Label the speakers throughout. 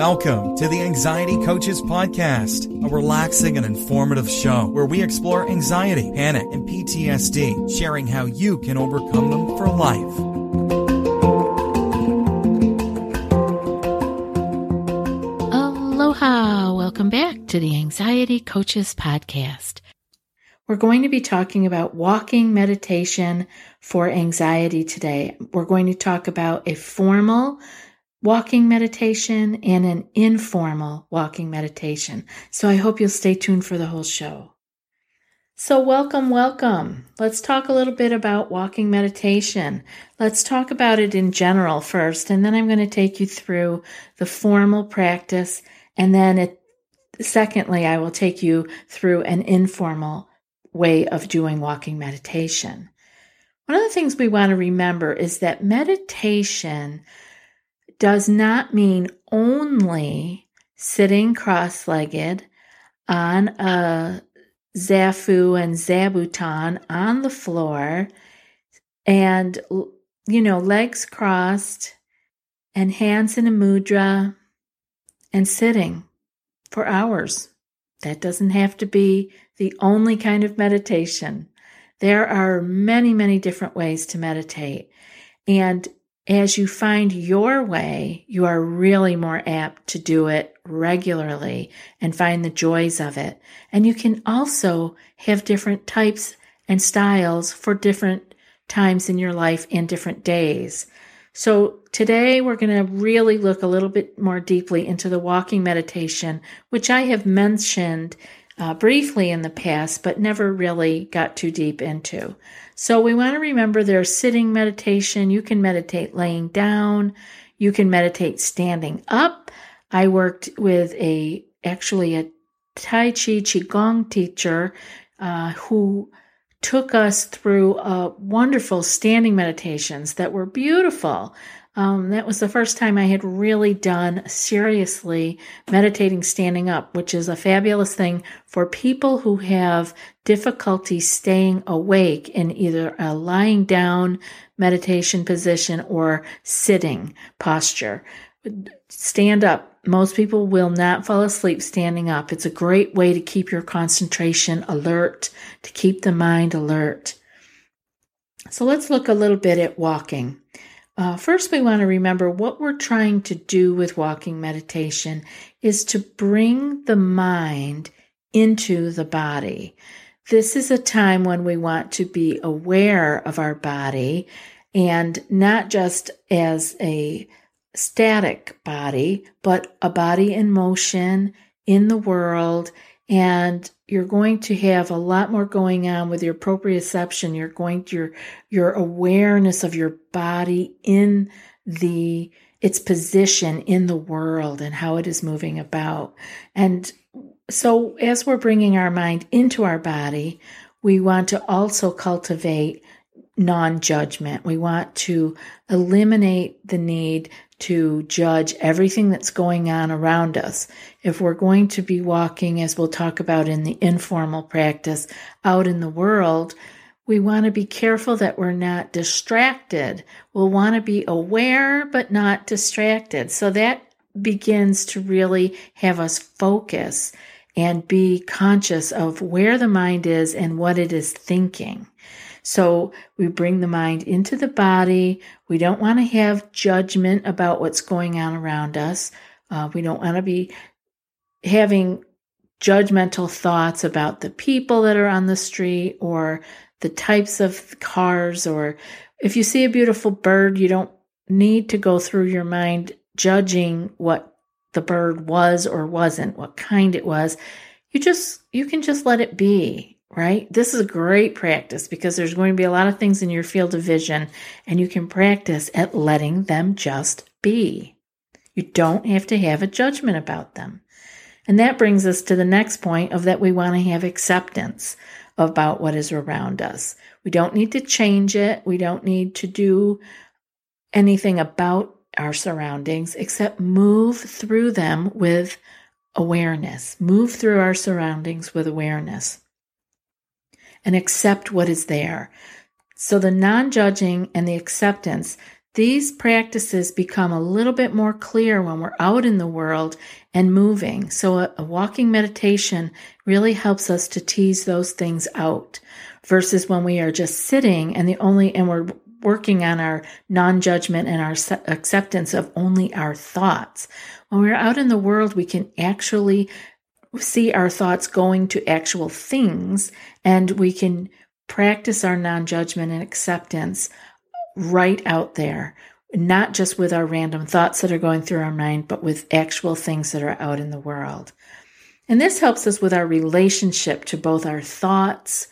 Speaker 1: Welcome to the Anxiety Coaches Podcast, a relaxing and informative show where we explore anxiety, panic, and PTSD, sharing how you can overcome them for life.
Speaker 2: Aloha! Welcome back to the Anxiety Coaches Podcast. We're going to be talking about walking meditation for anxiety today. We're going to talk about a formal walking meditation and an informal walking meditation. So I hope you'll stay tuned for the whole show. So, welcome, welcome. Let's talk a little bit about walking meditation. Let's talk about it in general first, and then I'm going to take you through the formal practice. And then, it, secondly, I will take you through an informal way of doing walking meditation. One of the things we want to remember is that meditation does not mean only sitting cross legged on a zafu and zabuton on the floor and, you know, legs crossed and hands in a mudra and sitting for hours. That doesn't have to be the only kind of meditation. There are many, many different ways to meditate. And as you find your way, you are really more apt to do it regularly and find the joys of it. And you can also have different types and styles for different times in your life and different days. So today we're going to really look a little bit more deeply into the walking meditation, which I have mentioned uh, briefly in the past, but never really got too deep into. So we want to remember there's sitting meditation. You can meditate laying down. You can meditate standing up. I worked with a actually a Tai Chi Qigong teacher uh, who took us through uh, wonderful standing meditations that were beautiful. Um, that was the first time I had really done seriously meditating standing up, which is a fabulous thing for people who have difficulty staying awake in either a lying down meditation position or sitting posture. Stand up. Most people will not fall asleep standing up. It's a great way to keep your concentration alert, to keep the mind alert. So let's look a little bit at walking. Uh, first, we want to remember what we're trying to do with walking meditation is to bring the mind into the body. This is a time when we want to be aware of our body and not just as a static body, but a body in motion in the world and you're going to have a lot more going on with your proprioception. You're going to your your awareness of your body in the its position in the world and how it is moving about. And so as we're bringing our mind into our body, we want to also cultivate non-judgment. We want to eliminate the need to judge everything that's going on around us. If we're going to be walking, as we'll talk about in the informal practice, out in the world, we want to be careful that we're not distracted. We'll want to be aware, but not distracted. So that begins to really have us focus and be conscious of where the mind is and what it is thinking. So we bring the mind into the body. We don't want to have judgment about what's going on around us. Uh, we don't want to be having judgmental thoughts about the people that are on the street or the types of cars or if you see a beautiful bird, you don't need to go through your mind judging what the bird was or wasn't, what kind it was. You just, you can just let it be right? This is a great practice because there's going to be a lot of things in your field of vision, and you can practice at letting them just be. You don't have to have a judgment about them. And that brings us to the next point of that we want to have acceptance about what is around us. We don't need to change it. We don't need to do anything about our surroundings except move through them with awareness. Move through our surroundings with awareness and accept what is there. So the non judging and the acceptance, these practices become a little bit more clear when we're out in the world and moving. So a, a, walking meditation really helps us to tease those things out versus when we are just sitting and the only, and we're working on our non-judgment and our acceptance of only our thoughts. When we're out in the world, we can actually see our thoughts going to actual things and we can practice our non-judgment and acceptance right out there, not just with our random thoughts that are going through our mind, but with actual things that are out in the world. And this helps us with our relationship to both our thoughts,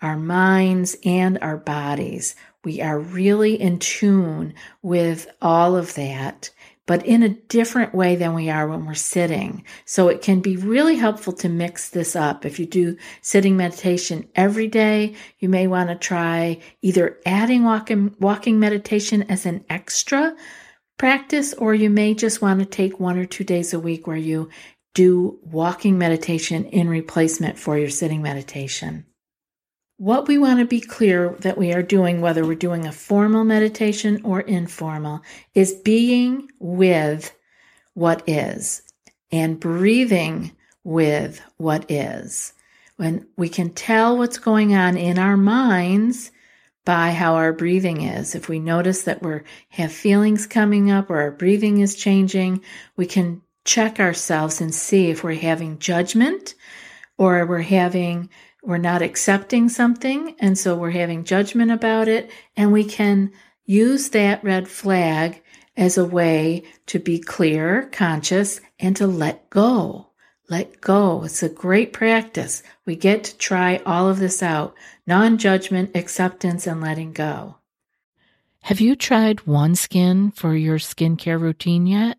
Speaker 2: our minds, and our bodies. We are really in tune with all of that but in a different way than we are when we're sitting. So it can be really helpful to mix this up. If you do sitting meditation every day, you may want to try either adding walking, walking meditation as an extra practice, or you may just want to take one or two days a week where you do walking meditation in replacement for your sitting meditation. What we want to be clear that we are doing, whether we're doing a formal meditation or informal, is being with what is and breathing with what is. When we can tell what's going on in our minds by how our breathing is. If we notice that we have feelings coming up or our breathing is changing, we can check ourselves and see if we're having judgment or we're having we're not accepting something, and so we're having judgment about it, and we can use that red flag as a way to be clear, conscious, and to let go. Let go. It's a great practice. We get to try all of this out non judgment, acceptance, and letting go.
Speaker 3: Have you tried OneSkin for your skincare routine yet?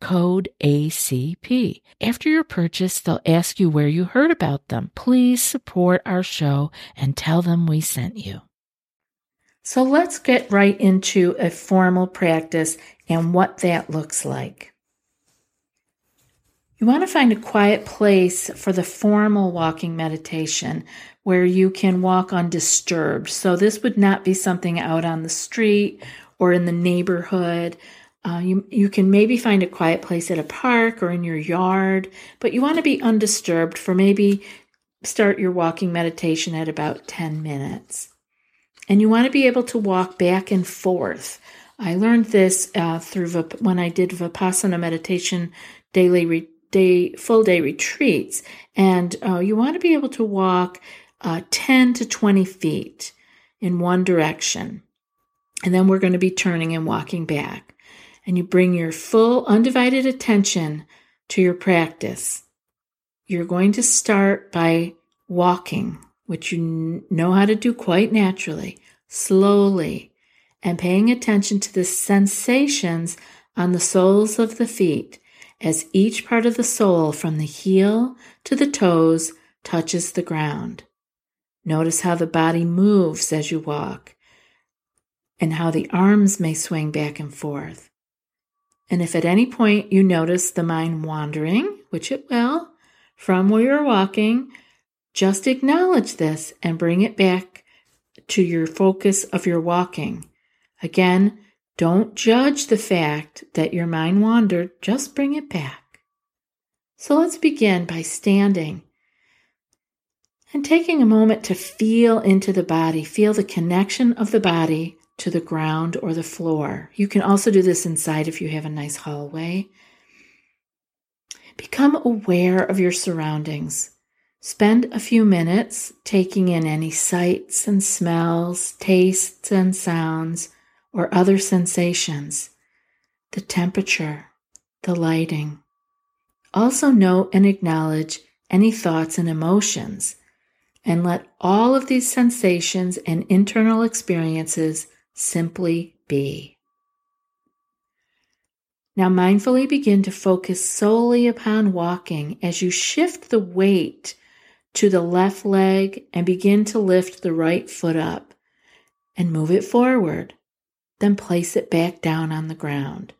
Speaker 3: code ACP. After your purchase, they'll ask you where you heard about them. Please support our show and tell them we sent you.
Speaker 2: So let's get right into a formal practice and what that looks like. You want to find a quiet place for the formal walking meditation where you can walk undisturbed. So, this would not be something out on the street or in the neighborhood. Uh, you, you can maybe find a quiet place at a park or in your yard, but you want to be undisturbed for maybe start your walking meditation at about 10 minutes. And you want to be able to walk back and forth. I learned this uh, through when I did Vipassana meditation daily re- day full day retreats, and uh, you want to be able to walk uh, 10 to 20 feet in one direction, and then we're going to be turning and walking back and you bring your full undivided attention to your practice. You're going to start by walking, which you know how to do quite naturally, slowly, and paying attention to the sensations on the soles of the feet as each part of the sole from the heel to the toes touches the ground. Notice how the body moves as you walk and how the arms may swing back and forth. And if at any point you notice the mind wandering, which it will, from where you're walking, just acknowledge this and bring it back to your focus of your walking. Again, don't judge the fact that your mind wandered, just bring it back. So let's begin by standing and taking a moment to feel into the body, feel the connection of the body to the ground or the floor. You can also do this inside if you have a nice hallway. Become aware of your surroundings. Spend a few minutes taking in any sights and smells, tastes and sounds, or other sensations, the temperature, the lighting. Also, note and acknowledge any thoughts and emotions, and let all of these sensations and internal experiences simply be. Now, mindfully begin to focus solely upon walking as you shift the weight to the left leg and begin to lift the right foot up and move it forward. Then place it back down on the ground.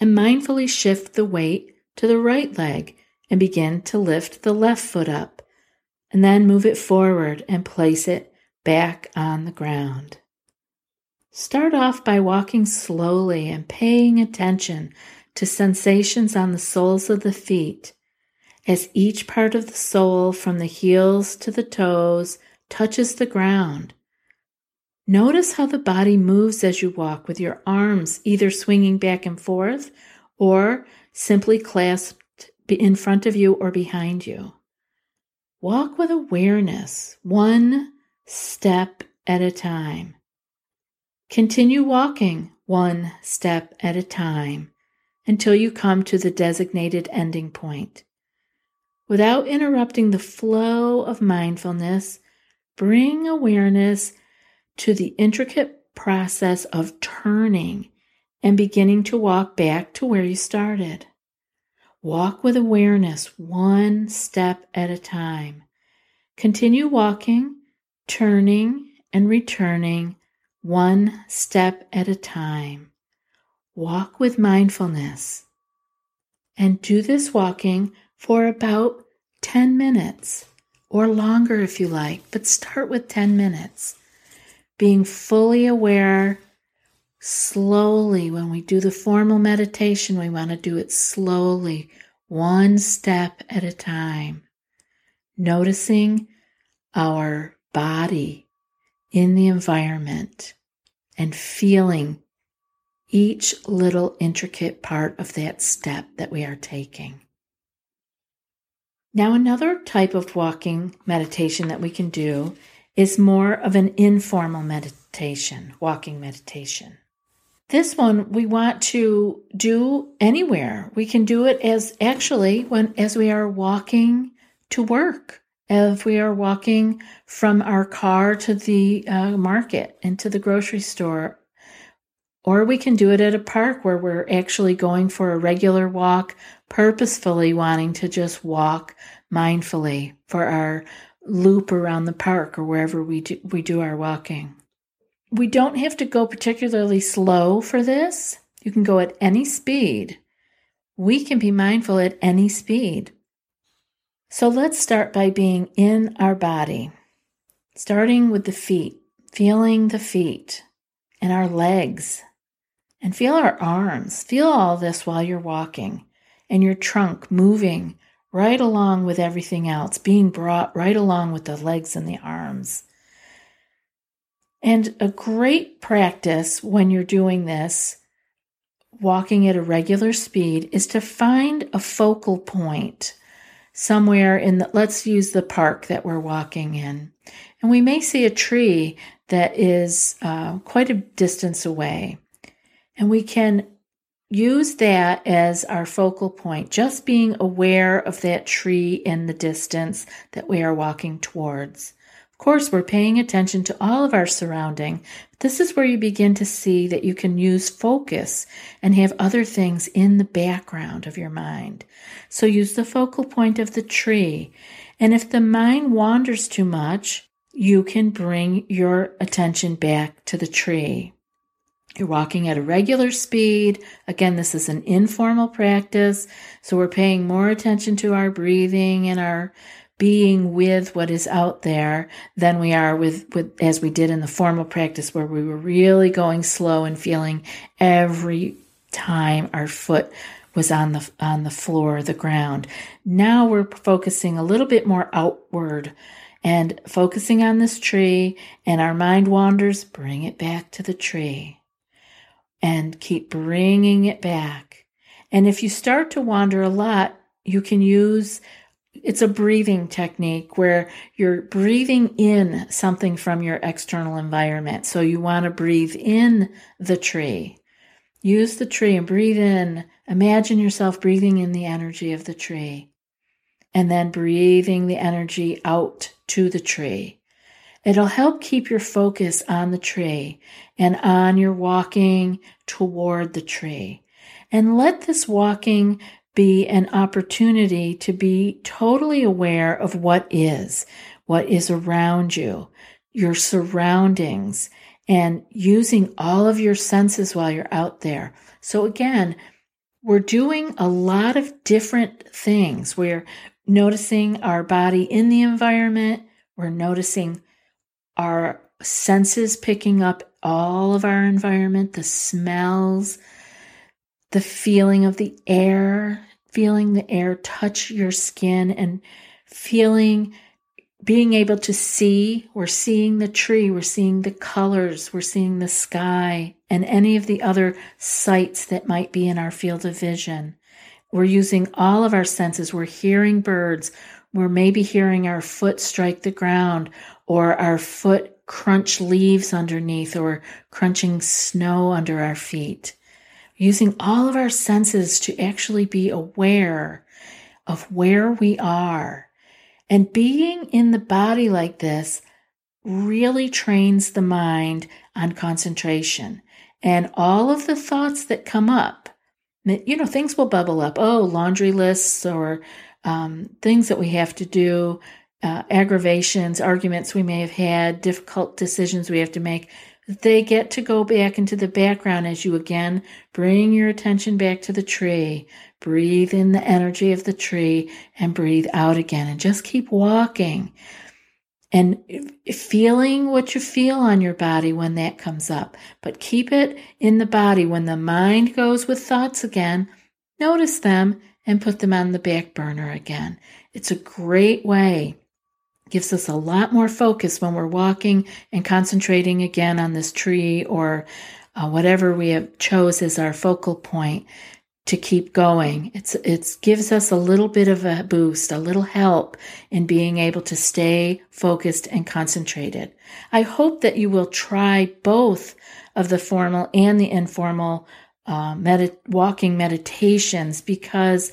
Speaker 2: And mindfully shift the weight to the right leg and begin to lift the left foot up. And then move it forward and place it back on the ground. Start off by walking slowly and paying attention to sensations on the soles of the feet as each part of the sole from the heels to the toes touches the ground. Notice how the body moves as you walk with your arms either swinging back and forth or simply clasped in front of you or behind you. Walk with awareness, one step at a time. Continue walking one step at a time until you come to the designated ending point. Without interrupting the flow of mindfulness, bring awareness to the intricate process of turning and beginning to walk back to where you started. Walk with awareness one step at a time. Continue walking, turning, and returning one step at a time. Walk with mindfulness. And do this walking for about 10 minutes or longer if you like, but start with 10 minutes. Being fully aware slowly. When we do the formal meditation, we want to do it slowly, one step at a time. Noticing our body in the environment and feeling each little intricate part of that step that we are taking. Now, another type of walking meditation that we can do is more of an informal meditation, walking meditation. This one we want to do anywhere. We can do it as actually when as we are walking to work, if we are walking from our car to the uh, market and to the grocery store, or we can do it at a park where we're actually going for a regular walk purposefully wanting to just walk mindfully for our loop around the park or wherever we do, we do our walking. We don't have to go particularly slow for this. You can go at any speed. We can be mindful at any speed. So let's start by being in our body, starting with the feet, feeling the feet and our legs, and feel our arms. Feel all this while you're walking and your trunk moving right along with everything else, being brought right along with the legs and the arms. And a great practice when you're doing this, walking at a regular speed, is to find a focal point somewhere in the, let's use the park that we're walking in. And we may see a tree that is uh, quite a distance away. And we can use that as our focal point, just being aware of that tree in the distance that we are walking towards. Of course, we're paying attention to all of our surrounding. This is where you begin to see that you can use focus and have other things in the background of your mind. So use the focal point of the tree. And if the mind wanders too much, you can bring your attention back to the tree. You're walking at a regular speed. Again, this is an informal practice. So we're paying more attention to our breathing and our being with what is out there than we are with, with as we did in the formal practice where we were really going slow and feeling every time our foot was on the on the floor, the ground. Now we're focusing a little bit more outward and focusing on this tree and our mind wanders, bring it back to the tree and keep bringing it back. And if you start to wander a lot, you can use it's a breathing technique where you're breathing in something from your external environment. So you want to breathe in the tree. Use the tree and breathe in. Imagine yourself breathing in the energy of the tree and then breathing the energy out to the tree. It'll help keep your focus on the tree and on your walking toward the tree. And let this walking be an opportunity to be totally aware of what is, what is around you, your surroundings, and using all of your senses while you're out there. So again, we're doing a lot of different things. We're noticing our body in the environment. We're noticing our senses picking up all of our environment, the smells, the feeling of the air, feeling the air touch your skin and feeling being able to see, we're seeing the tree, we're seeing the colors, we're seeing the sky, and any of the other sights that might be in our field of vision. We're using all of our senses. We're hearing birds. We're maybe hearing our foot strike the ground or our foot crunch leaves underneath or crunching snow under our feet. Using all of our senses to actually be aware of where we are. And being in the body like this really trains the mind on concentration. And all of the thoughts that come up, you know, things will bubble up. Oh, laundry lists or um, things that we have to do, uh, aggravations, arguments we may have had, difficult decisions we have to make, they get to go back into the background as you again bring your attention back to the tree. Breathe in the energy of the tree and breathe out again and just keep walking and feeling what you feel on your body when that comes up. But keep it in the body. When the mind goes with thoughts again, notice them and put them on the back burner again. It's a great way gives us a lot more focus when we're walking and concentrating again on this tree or uh, whatever we have chose as our focal point to keep going. It's it gives us a little bit of a boost, a little help in being able to stay focused and concentrated. I hope that you will try both of the formal and the informal uh, med- walking meditations because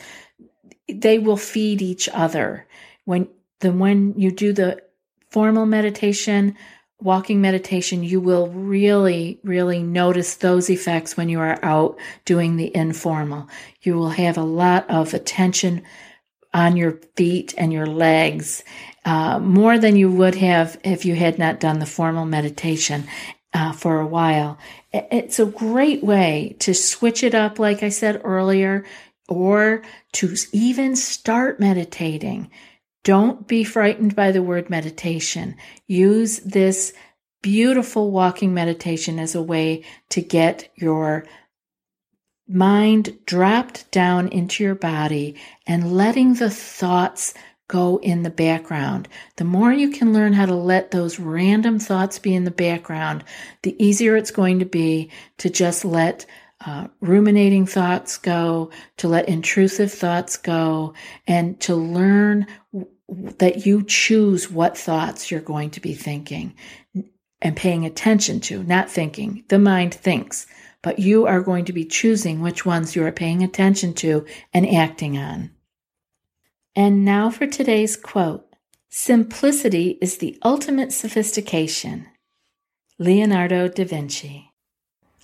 Speaker 2: they will feed each other. When then when you do the formal meditation, walking meditation, you will really, really notice those effects when you are out doing the informal. You will have a lot of attention on your feet and your legs, uh, more than you would have if you had not done the formal meditation. Uh, for a while. It's a great way to switch it up, like I said earlier, or to even start meditating. Don't be frightened by the word meditation. Use this beautiful walking meditation as a way to get your mind dropped down into your body and letting the thoughts go in the background. The more you can learn how to let those random thoughts be in the background, the easier it's going to be to just let uh, ruminating thoughts go, to let intrusive thoughts go, and to learn that you choose what thoughts you're going to be thinking and paying attention to, not thinking. The mind thinks, but you are going to be choosing which ones you are paying attention to and acting on. And now for today's quote Simplicity is the ultimate sophistication. Leonardo da Vinci.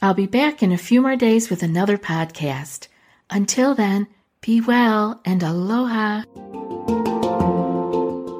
Speaker 2: I'll be back in a few more days with another podcast. Until then, be well and aloha.